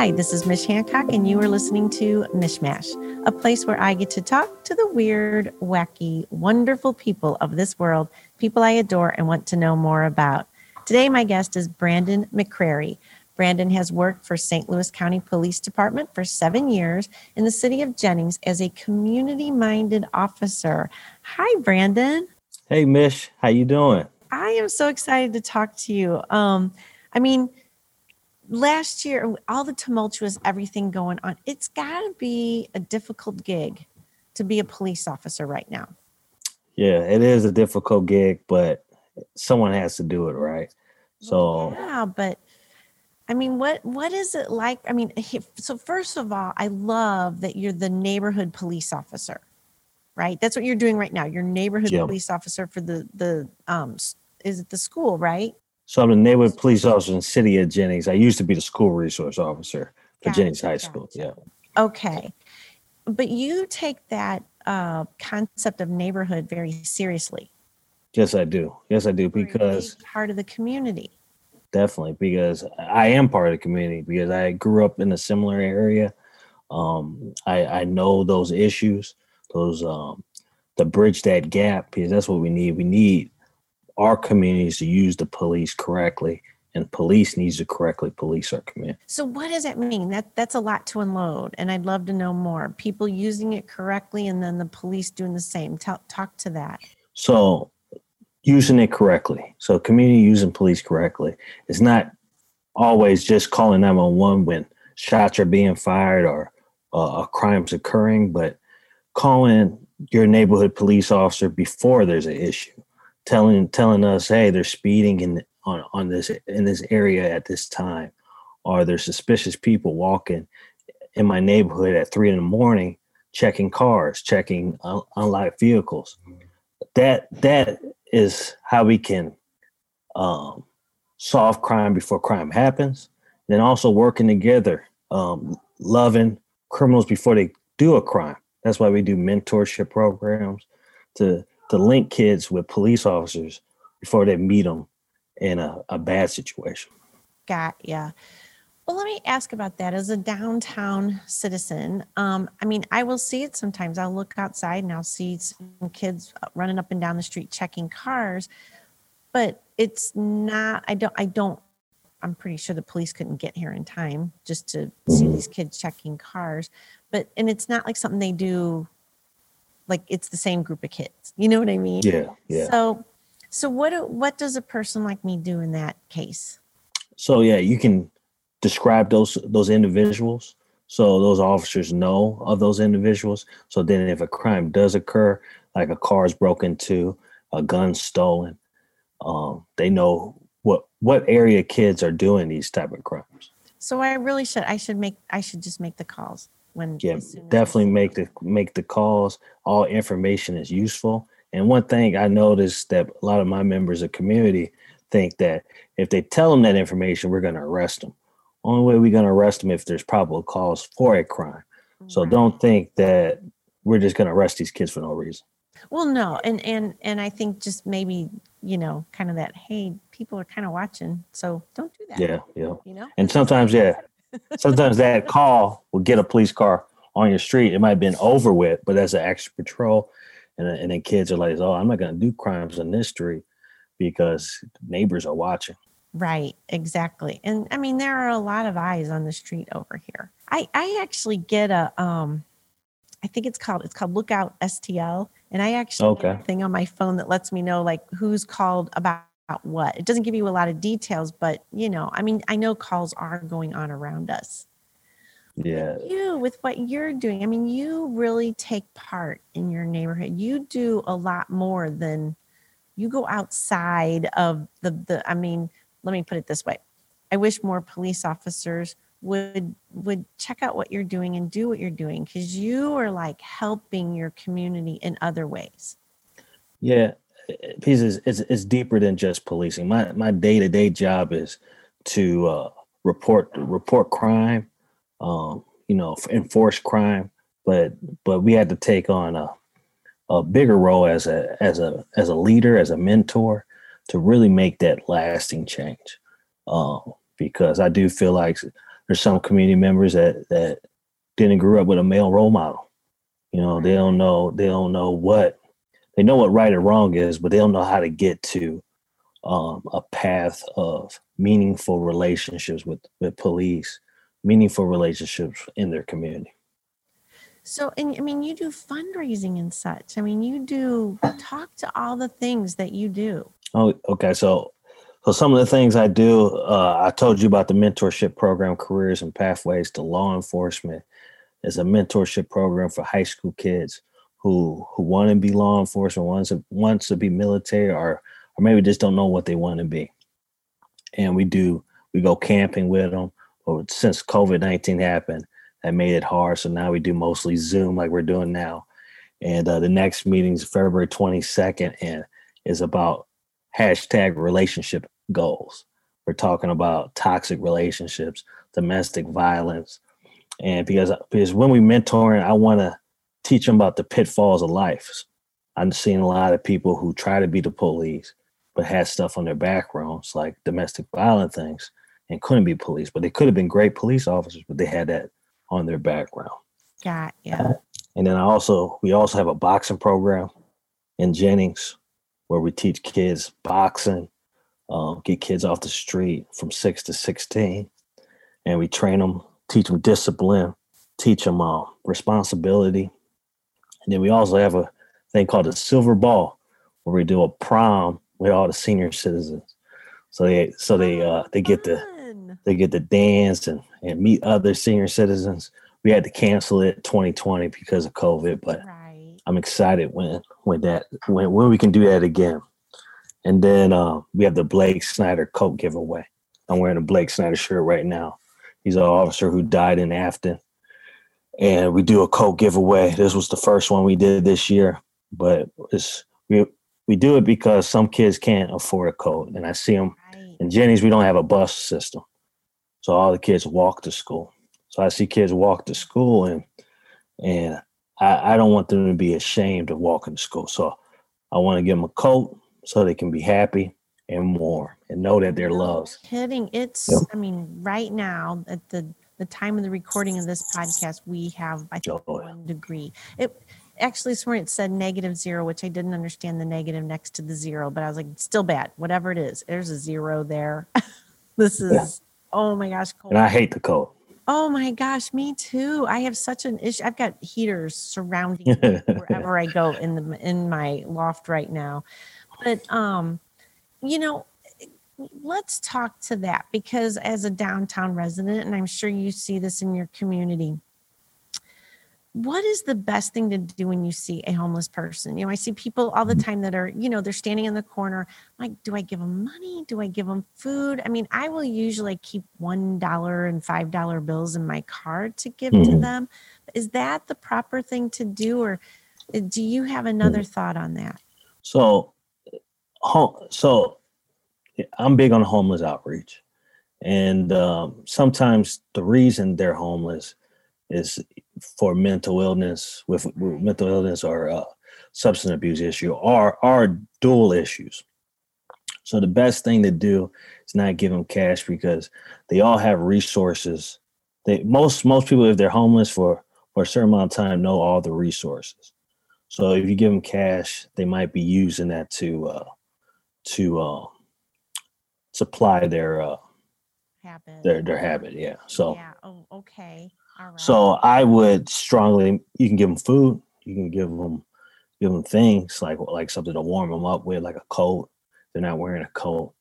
Hi, this is Mish Hancock, and you are listening to Mishmash, a place where I get to talk to the weird, wacky, wonderful people of this world, people I adore and want to know more about. Today, my guest is Brandon McCrary. Brandon has worked for St. Louis County Police Department for seven years in the city of Jennings as a community minded officer. Hi, Brandon. Hey, Mish. How you doing? I am so excited to talk to you. Um, I mean, last year, all the tumultuous everything going on, it's got to be a difficult gig to be a police officer right now. Yeah, it is a difficult gig, but someone has to do it, right? So yeah, but I mean, what what is it like? I mean, so first of all, I love that you're the neighborhood police officer, right? That's what you're doing right now. You're neighborhood yeah. police officer for the the um is it the school, right? So I'm the neighborhood police officer in the city of Jennings. I used to be the school resource officer for gotcha, Jennings High School. Yeah. Okay. But you take that uh, concept of neighborhood very seriously. Yes, I do. Yes, I do because part of the community. Definitely, because I am part of the community because I grew up in a similar area. Um, I, I know those issues, those um, to bridge that gap because that's what we need. We need our communities to use the police correctly and police needs to correctly police our community. So what does that mean? That that's a lot to unload and I'd love to know more. People using it correctly and then the police doing the same. Talk talk to that. So using it correctly. So community using police correctly. It's not always just calling 911 when shots are being fired or uh, a crime's occurring, but calling your neighborhood police officer before there's an issue telling telling us, hey, they're speeding in on on this in this area at this time, or there's suspicious people walking in my neighborhood at three in the morning, checking cars, checking un- unlocked vehicles. That that is how we can um, solve crime before crime happens. Then also working together, um, loving criminals before they do a crime. That's why we do mentorship programs to to link kids with police officers before they meet them in a, a bad situation. Got yeah. Well, let me ask about that. As a downtown citizen, um, I mean, I will see it sometimes. I'll look outside and I'll see some kids running up and down the street checking cars, but it's not. I don't. I don't. I'm pretty sure the police couldn't get here in time just to see mm-hmm. these kids checking cars. But and it's not like something they do like it's the same group of kids. You know what I mean? Yeah, yeah. So, so what what does a person like me do in that case? So yeah, you can describe those those individuals so those officers know of those individuals. So then, if a crime does occur, like a car is broken into, a gun stolen, um, they know what what area kids are doing these type of crimes. So I really should I should make I should just make the calls when yeah definitely make the make the calls. All information is useful. And one thing i noticed that a lot of my members of community think that if they tell them that information we're going to arrest them only way we're going to arrest them if there's probable cause for a crime. So right. don't think that we're just going to arrest these kids for no reason. Well no and and and i think just maybe you know kind of that hey people are kind of watching so don't do that yeah yeah. you know? And sometimes yeah Sometimes that call will get a police car on your street. It might have been over with, but that's an extra patrol. And, and then kids are like, oh, I'm not going to do crimes on this street because neighbors are watching. Right, exactly. And I mean, there are a lot of eyes on the street over here. I, I actually get a, um, I think it's called, it's called Lookout STL. And I actually okay. thing on my phone that lets me know like who's called about what. It doesn't give you a lot of details, but you know, I mean, I know calls are going on around us. Yeah. But you, with what you're doing, I mean, you really take part in your neighborhood. You do a lot more than you go outside of the the. I mean, let me put it this way: I wish more police officers would would check out what you're doing and do what you're doing because you are like helping your community in other ways. Yeah, pieces it's, it's deeper than just policing. My my day to day job is to uh, report report crime, um, you know, enforce crime. But but we had to take on a a bigger role as a as a as a leader, as a mentor, to really make that lasting change. Um, because I do feel like there's some community members that that didn't grow up with a male role model. You know, they don't know they don't know what they know what right or wrong is, but they don't know how to get to um, a path of meaningful relationships with with police, meaningful relationships in their community. So, and I mean, you do fundraising and such. I mean, you do talk to all the things that you do. Oh, okay. So, so some of the things I do, uh, I told you about the mentorship program, careers and pathways to law enforcement. Is a mentorship program for high school kids who who want to be law enforcement, wants to wants to be military, or or maybe just don't know what they want to be. And we do we go camping with them. But since COVID nineteen happened, that made it hard. So now we do mostly Zoom, like we're doing now. And uh, the next meeting is February twenty second, and is about hashtag relationship goals. We're talking about toxic relationships, domestic violence, and because because when we mentoring, I want to teach them about the pitfalls of life. I'm seeing a lot of people who try to be the police, but had stuff on their backgrounds like domestic violent things and couldn't be police, but they could have been great police officers, but they had that on their background. Got yeah. And then I also we also have a boxing program in Jennings where we teach kids boxing, um, get kids off the street from six to sixteen, and we train them, teach them discipline, teach them uh, responsibility, and then we also have a thing called a silver ball, where we do a prom with all the senior citizens. So they so they uh they get to they get to dance and, and meet other senior citizens. We had to cancel it 2020 because of COVID, but right. I'm excited when when that when when we can do that again. And then uh, we have the Blake Snyder coat giveaway. I'm wearing a Blake Snyder shirt right now. He's an officer who died in Affton and we do a coat giveaway. This was the first one we did this year, but it's we we do it because some kids can't afford a coat, and I see them. Right. In Jennings, we don't have a bus system, so all the kids walk to school. So I see kids walk to school, and and I, I don't want them to be ashamed of walking to school. So I want to give them a coat so they can be happy and warm and know that they're loved. Kidding. It's yep. I mean, right now at the the time of the recording of this podcast, we have I think oh, one degree. It actually this morning it said negative zero, which I didn't understand the negative next to the zero, but I was like, still bad. Whatever it is, there's a zero there. this is yeah. oh my gosh, cold. And I hate the cold. Oh my gosh, me too. I have such an issue. I've got heaters surrounding wherever I go in the in my loft right now. But um, you know, let's talk to that because as a downtown resident, and I'm sure you see this in your community, what is the best thing to do when you see a homeless person? You know, I see people all the time that are, you know, they're standing in the corner. Like, do I give them money? Do I give them food? I mean, I will usually keep one dollar and five dollar bills in my car to give mm-hmm. to them. Is that the proper thing to do, or uh, do you have another mm-hmm. thought on that? So, so I'm big on homeless outreach, and um, sometimes the reason they're homeless is for mental illness, with, with mental illness or uh, substance abuse issue, or are dual issues. So the best thing to do is not give them cash because they all have resources. They most most people, if they're homeless for for a certain amount of time, know all the resources. So if you give them cash, they might be using that to uh, to uh, supply their uh habit. Their their habit, yeah. So yeah. Oh, okay. All right. So I would strongly. You can give them food. You can give them give them things like like something to warm them up with, like a coat. They're not wearing a coat,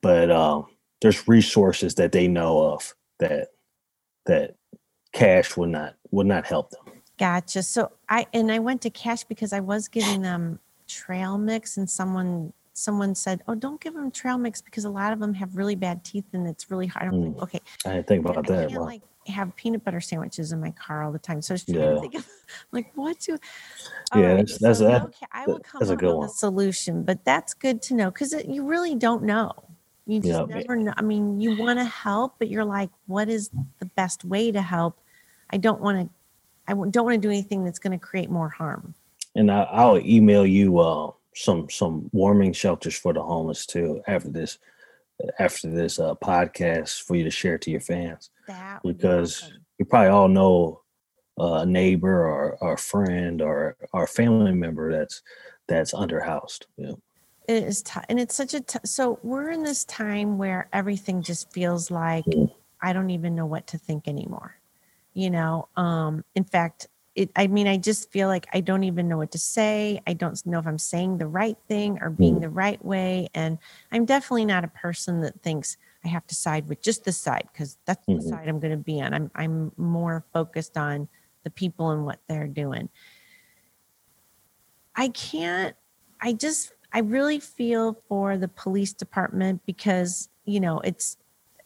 but um, there's resources that they know of that that cash would not would not help them. Gotcha. So I and I went to cash because I was giving them trail mix, and someone someone said, "Oh, don't give them trail mix because a lot of them have really bad teeth and it's really hard." I'm mm. like, okay, I didn't think about I that. Can't, like have peanut butter sandwiches in my car all the time, so I was trying yeah. to think of like what to. yeah, right, that's, that's so, that, okay. I will come up with one. a solution, but that's good to know because you really don't know. You just yeah. never know. I mean, you want to help, but you're like, what is the best way to help? I don't want to. I don't want to do anything that's going to create more harm. And I, will email you. Uh, some some warming shelters for the homeless too after this after this uh, podcast for you to share to your fans That because awesome. you probably all know a neighbor or, or a friend or or a family member that's that's underhoused. Yeah. It is tough, and it's such a t- so we're in this time where everything just feels like Mm. I don't even know what to think anymore. You know, um, in fact, it. I mean, I just feel like I don't even know what to say. I don't know if I'm saying the right thing or being Mm. the right way, and I'm definitely not a person that thinks I have to side with just this side because that's the Mhm. side I'm going to be on. I'm I'm more focused on the people and what they're doing. I can't, I just, I really feel for the police department because, you know, it's,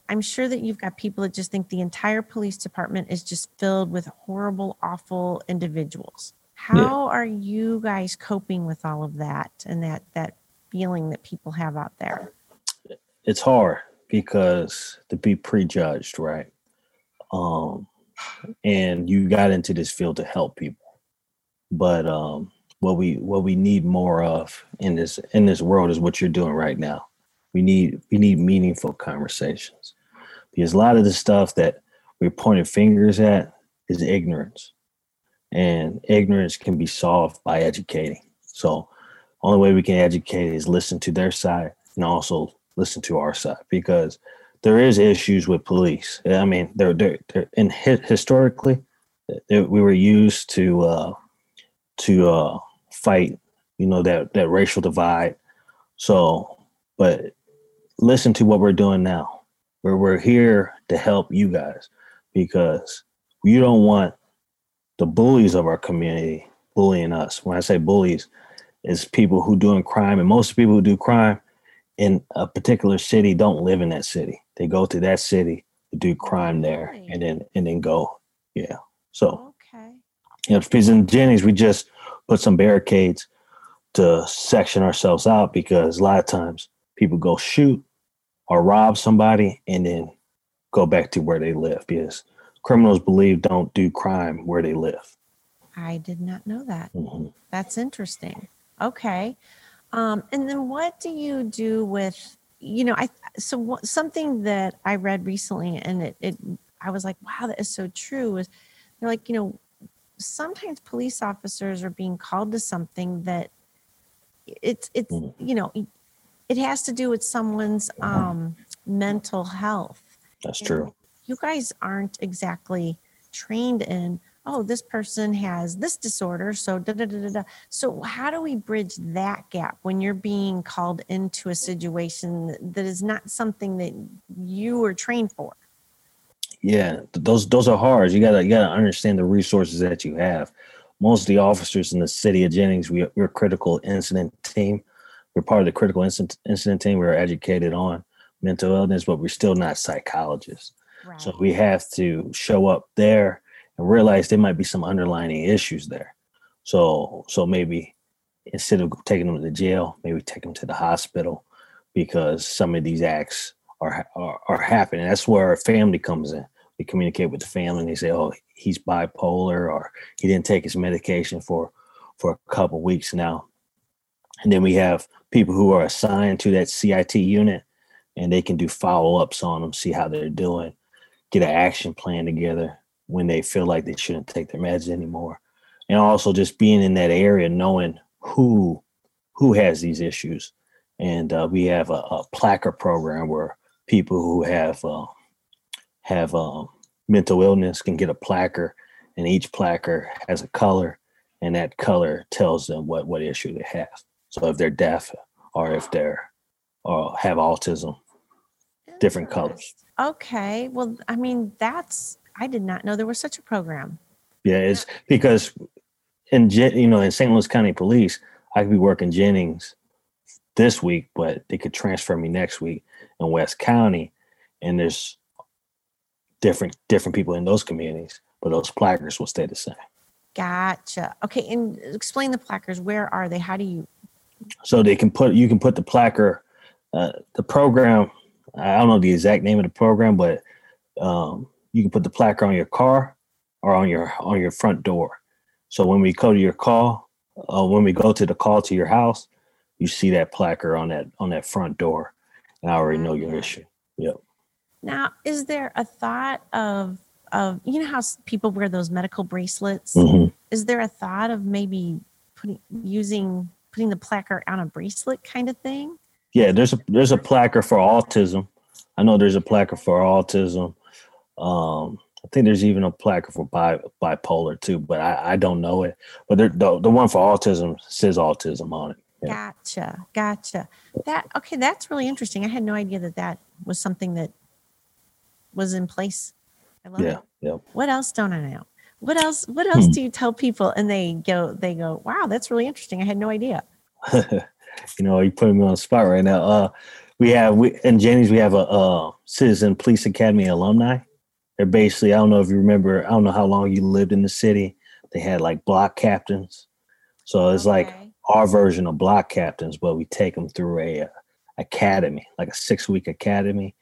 I'm sure that you've got people that just think the entire police department is just filled with horrible, awful individuals. How are you guys coping with all of that and that, that feeling that people have out there? It's hard because to be prejudged, right? Um, and you got into this field to help people, but um, what we what we need more of in this in this world is what you're doing right now. We need we need meaningful conversations because a lot of the stuff that we're pointing fingers at is ignorance, and ignorance can be solved by educating. So, only way we can educate is listen to their side and also listen to our side because there is issues with police. I mean, they're they're, they're historically we were used to uh, to uh, fight, you know, that that racial divide. So, but listen to what we're doing now. Where we're here to help you guys because you don't want the bullies of our community bullying us. When I say bullies, is people who doing crime, and most people who do crime in a particular city don't live in that city. They go to that city to do crime there, Really? and then and then go. Yeah. So Okay. you know, in Jennings we just put some barricades to section ourselves out because a lot of times people go shoot or rob somebody and then go back to where they live because criminals believe don't do crime where they live. I did not know that. Mhm. That's interesting. Okay. Um, and then what do you do with, you know, I, so what, something that I read recently and it, it, I was like, wow, that is so true is they're like, you know, sometimes police officers are being called to something that it's, it's, Mhm. you know, it has to do with someone's, um, mental health That's and true. You guys aren't exactly trained in, oh, this person has this disorder. So, da, da, da, da, da. so how do we bridge that gap when you're being called into a situation that is not something that you were trained for? Yeah, those those are hard. You gotta you gotta understand the resources that you have. Most of the officers in the city of Jennings, we, we're a critical incident team. We're part of the critical incident incident team. We're educated on mental illness, but we're still not psychologists. Right. So we have to show up there and realize there might be some underlying issues there. So so maybe instead of taking them to jail, maybe take them to the hospital because some of these acts are are, are happening. That's where our family comes in. We communicate with the family and they say, "Oh, he's bipolar," or "He didn't take his medication for for a couple weeks now." And then we have people who are assigned to that CIT unit, and they can do follow ups on them, see how they're doing, get an action plan together when they feel like they shouldn't take their meds anymore, and also just being in that area, knowing who who has these issues. And uh, we have a, a placard program where people who have uh, have um, mental illness can get a placard, and each placard has a color, and that color tells them what what issue they have. So if they're deaf or if they're or have autism, different colors. Okay. Well, I mean, that's, I did not know there was such a program. Yeah, it's because in you know in St. Louis County Police, I could be working Jennings this week, but they could transfer me next week in West County, and there's different different people in those communities, but those placards will stay the same. Gotcha. Okay. And explain the placards. Where are they? How do you, So they can put you can put the placard, uh, the program. I don't know the exact name of the program, but um, you can put the placard on your car or on your on your front door. So when we go to your call, uh, when we go to the call to your house, you see that placard on that on that front door, and I already know your issue. Yep. Now, is there a thought of of you know how people wear those medical bracelets? hmm Is there a thought of maybe putting using putting the placard on a bracelet kind of thing? Yeah, there's a there's a placard for autism. I know there's a placard for autism. Um, I think there's even a placard for bi, bipolar too, but I, I don't know it. But the the one for autism says autism on it. Yeah. Gotcha, gotcha. That okay? That's really interesting. I had no idea that that was something that was in place. I love Yeah, it. yeah. What else don't I know? What else? What else Hmm. do you tell people? And they go, they go, wow, that's really interesting. I had no idea. you know, you putting me on the spot right now. Uh, we have we in Jennings we have a uh, Citizen Police Academy alumni. They're basically I don't know if you remember. I don't know how long you lived in the city. They had like block captains, so it's like our version of block captains, but we take them through a, uh academy, like a six week academy.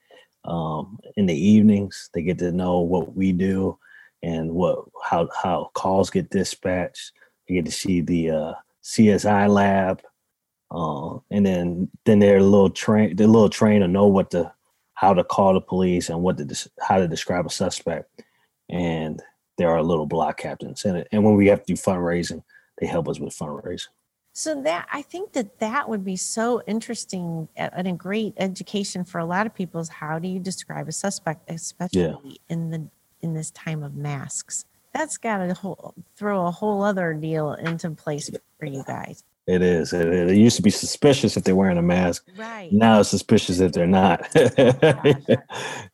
Um, in the evenings, they get to know what we do and what how how calls get dispatched. You get to see the uh, CSI lab, uh, and then then they're a little train the little trainer know what to how to call the police and what to how to describe a suspect. And there are little block captains, and and when we have to do fundraising, they help us with fundraising. So that I think that that would be so interesting and a great education for a lot of people is how do you describe a suspect, especially in the in this time of masks. That's got to throw a whole other deal into place for you guys. It is. It, it used to be suspicious if they're wearing a mask. Right. Now it's suspicious if they're not. I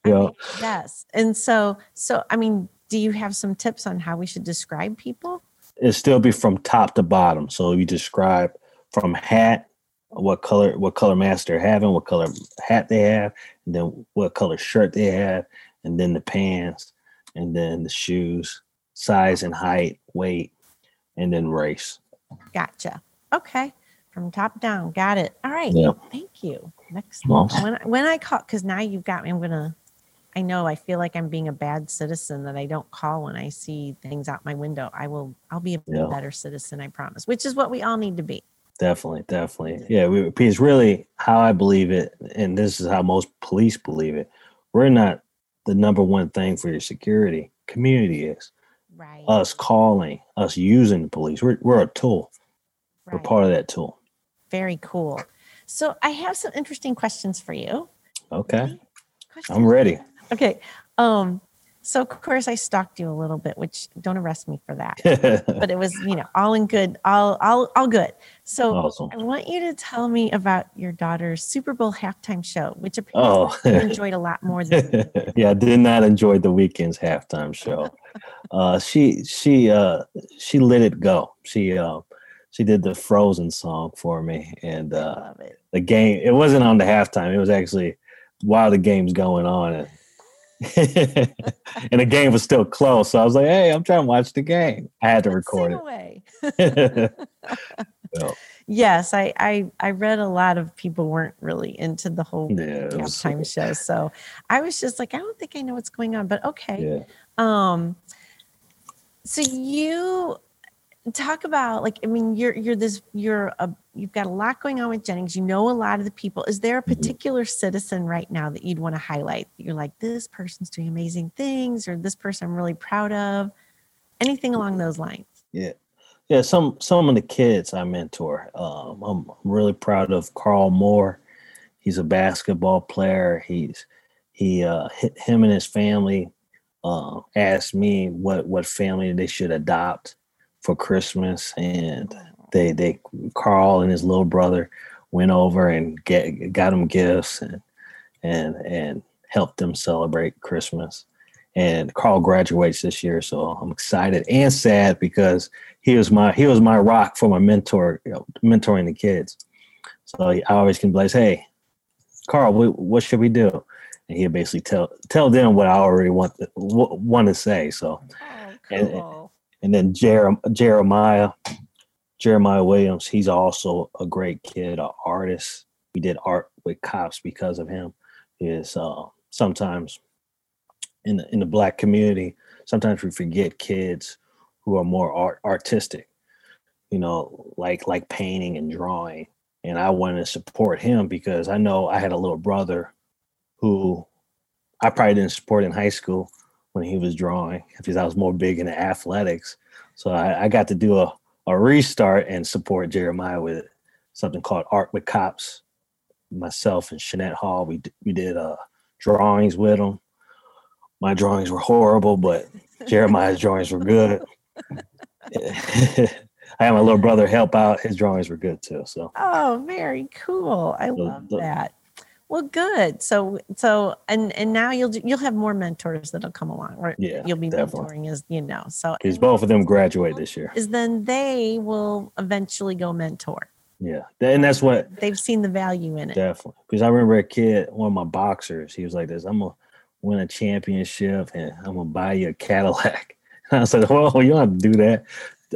you know, mean, yes. And so so I mean, do you have some tips on how we should describe people? it still be from top to bottom. So you describe from hat, what color, what color mask they're having, what color hat they have, and then what color shirt they have, and then the pants, and then the shoes, size and height, weight, and then race. Gotcha. Okay. From top down. Got it. All right. Yep. Thank you. Next Awesome. when I, when I call because now you've got me. I'm gonna. I know I feel like I'm being a bad citizen that I don't call when I see things out my window. I will. I'll be a Yeah. better citizen. I promise. Which is what we all need to be. Definitely, definitely. Yeah, we, because really how I believe it, and this is how most police believe it, we're not the number one thing for your security. Community is. Right. Us calling, us using the police. We're, we're a tool. We're part of that tool. Very cool. So I have some interesting questions for you. Okay. Questions? I'm ready. Okay. Um. So of course I stalked you a little bit, which don't arrest me for that. but it was you know all in good all all all good so awesome. i want you to tell me about your daughter's super bowl halftime show which apparently Oh, you enjoyed a lot more than yeah, I did not enjoy the Weeknd's halftime show. Uh, she she uh she let it go. She uh, she did the Frozen song for me, and uh, the game. It wasn't on the halftime. It was actually while the game's going on, and, and the game was still close. So I was like, "Hey, I'm trying to watch the game." I had to Let's record away. it. Yes I, I i read a lot of people weren't really into the whole Yeah, it halftime show so i was just like i don't think i know what's going on but okay yeah. um so you talk about like i mean you're you're this you're a you've got a lot going on with jennings you know a lot of the people is there a Mhm. particular citizen right now that you'd want to highlight you're like this person's doing amazing things or this person i'm really proud of anything along those lines Yeah, yeah. Some some of the kids I mentor, um, I'm really proud of Carl Moore. He's a basketball player. He's he uh, him and his family uh, asked me what what family they should adopt for Christmas, and they they Carl and his little brother went over and get got him gifts and and and helped them celebrate Christmas. And Carl graduates this year, so I'm excited and sad because he was my he was my rock for my mentor, you know, mentoring the kids. So I always can bless, hey, Carl, what, what should we do? And he'll basically tell tell them what I already want want to say. So oh cool and then Jer- Jeremiah, Jeremiah Williams, he's also a great kid, an artist. We did art with cops because of him. Is uh, sometimes in the in the black community, sometimes we forget kids who are more art artistic, you know, like like painting and drawing and I wanted to support him because I know I had a little brother who I probably didn't support in high school when he was drawing because I was more big into athletics. So I, I got to do a, a restart and support Jeremiah with something called Art with Cops. Myself and Shanette Hall, we we did uh, drawings with him. My drawings were horrible, but Jeremiah's drawings were good. I had my little brother help out. His drawings were good too. So oh, very cool. I love that. Well, good. So, so, and and now you'll you'll have more mentors that'll come along, right? Yeah, you'll be definitely. mentoring, as you know. So, because both of them graduate this year, is then they will eventually go mentor. Yeah, and that's what they've seen the value in it. Definitely, because I remember a kid, one of my boxers, he was like this: "I'm gonna win a championship, and I'm gonna buy you a Cadillac." And I said, "Well, you don't have to do that.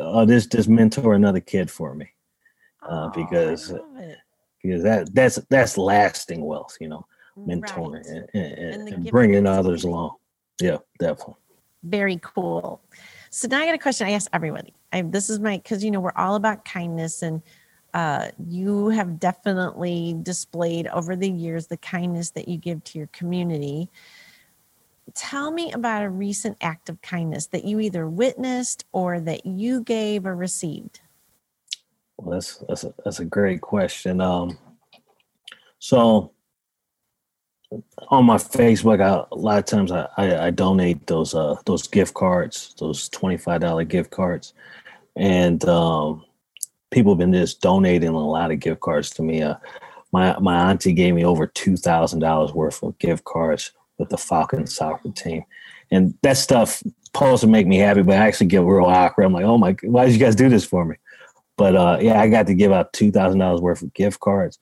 Uh, just just mentor another kid for me, uh, oh, because." that that's that's lasting wealth, you know, mentoring right. and, and, and, bringing others along. Yeah, definitely. Very cool. So now I got a question I ask everybody. I, this is my because you know we're all about kindness and uh, you have definitely displayed over the years the kindness that you give to your community. Tell me about a recent act of kindness that you either witnessed or that you gave or received. Well, that's that's a, that's a great question. Um, so on my Facebook, I, a lot of times I, I, I donate those uh those gift cards, those twenty five dollar gift cards, and um, people have been just donating a lot of gift cards to me. Uh, my my auntie gave me over two thousand dollars worth of gift cards with the Falcon soccer team, and that stuff supposed to make me happy, but I actually get real awkward. I'm like, oh my, why did you guys do this for me? But uh, yeah, I got to give out two thousand dollars worth of gift cards,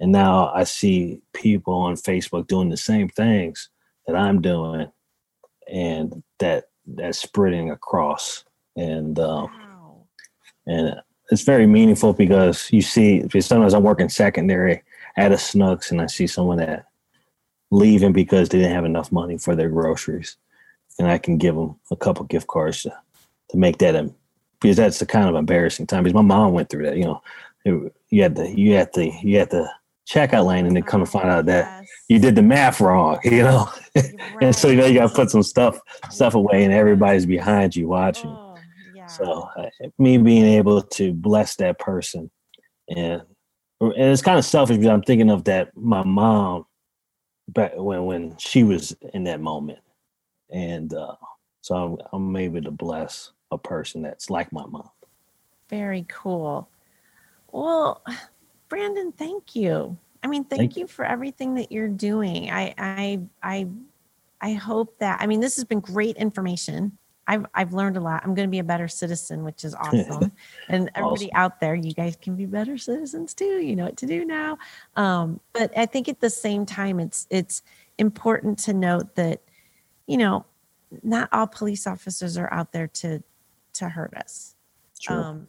and now I see people on Facebook doing the same things that I'm doing, and that that's spreading across, and um, wow. and it's very meaningful because you see, because sometimes I'm working secondary at a Schnucks, and I see someone that leaving because they didn't have enough money for their groceries, and I can give them a couple gift cards to, to make that a because that's the kind of embarrassing time. Because my mom went through that. You know, it, you had to you had to you had the checkout line, and then come to find out that yes. you did the math wrong. You know, right. and so you know you got to put some stuff stuff away, and everybody's behind you watching. Oh, yeah. So uh, me being able to bless that person, and and it's kind of selfish because I'm thinking of that my mom back when when she was in that moment, and uh, so I'm, I'm able to bless a person that's like my mom. Very cool. Well, Brandon, thank you. I mean, thank, thank you for everything that you're doing. I I I I hope that I mean this has been great information. I've I've learned a lot. I'm going to be a better citizen, which is awesome. and everybody awesome. out there, you guys can be better citizens too. You know what to do now. Um, but I think at the same time, it's it's important to note that you know not all police officers are out there to to hurt us. Sure. Um,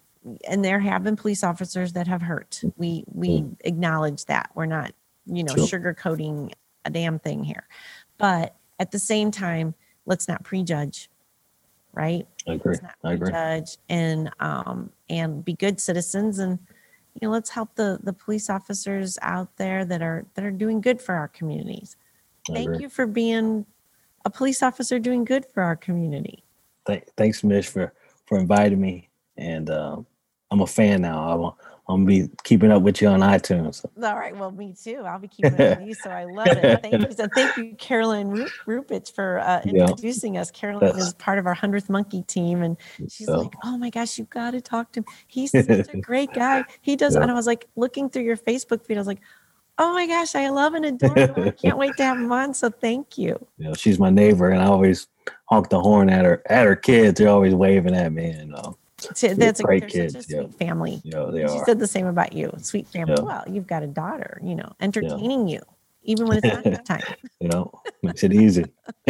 and there have been police officers that have hurt. We we mm. acknowledge that. We're not, you know, sure. sugarcoating a damn thing here. But at the same time, let's not prejudge, right? I agree. Let's not I agree. Prejudge and um and be good citizens and you know let's help the the police officers out there that are that are doing good for our communities. I Thank agree. you for being a police officer doing good for our community. Th- thanks, Mish, for for inviting me, and uh, I'm a fan now. I'm, a, I'm gonna be keeping up with you on iTunes. All right, well, me too. I'll be keeping up with you, so I love it. Thank you, so thank you, Carolyn Rupich, for uh, introducing yeah. us. Carolyn is part of our hundredth monkey team, and she's like, "Oh my gosh, you got to talk to him. He's such a great guy. He does." Yeah. And I was like, looking through your Facebook feed, I was like, oh my gosh, I love and adore him. I can't wait to have him on. So thank you. Yeah, she's my neighbor, and I always honk the horn at her at her kids. They're always waving at me, and uh, that's a great kids. A sweet yeah. family. Yeah, they she are. said the same about you, sweet family. Yeah. Well, you've got a daughter, you know, entertaining yeah. you even when it's not time. you know, makes it easy.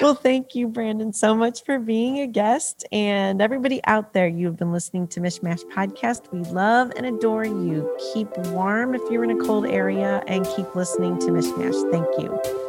well, thank you, Brandon, so much for being a guest. And everybody out there, you've been listening to Mishmash Podcast. We love and adore you. Keep warm if you're in a cold area and keep listening to Mishmash. Thank you.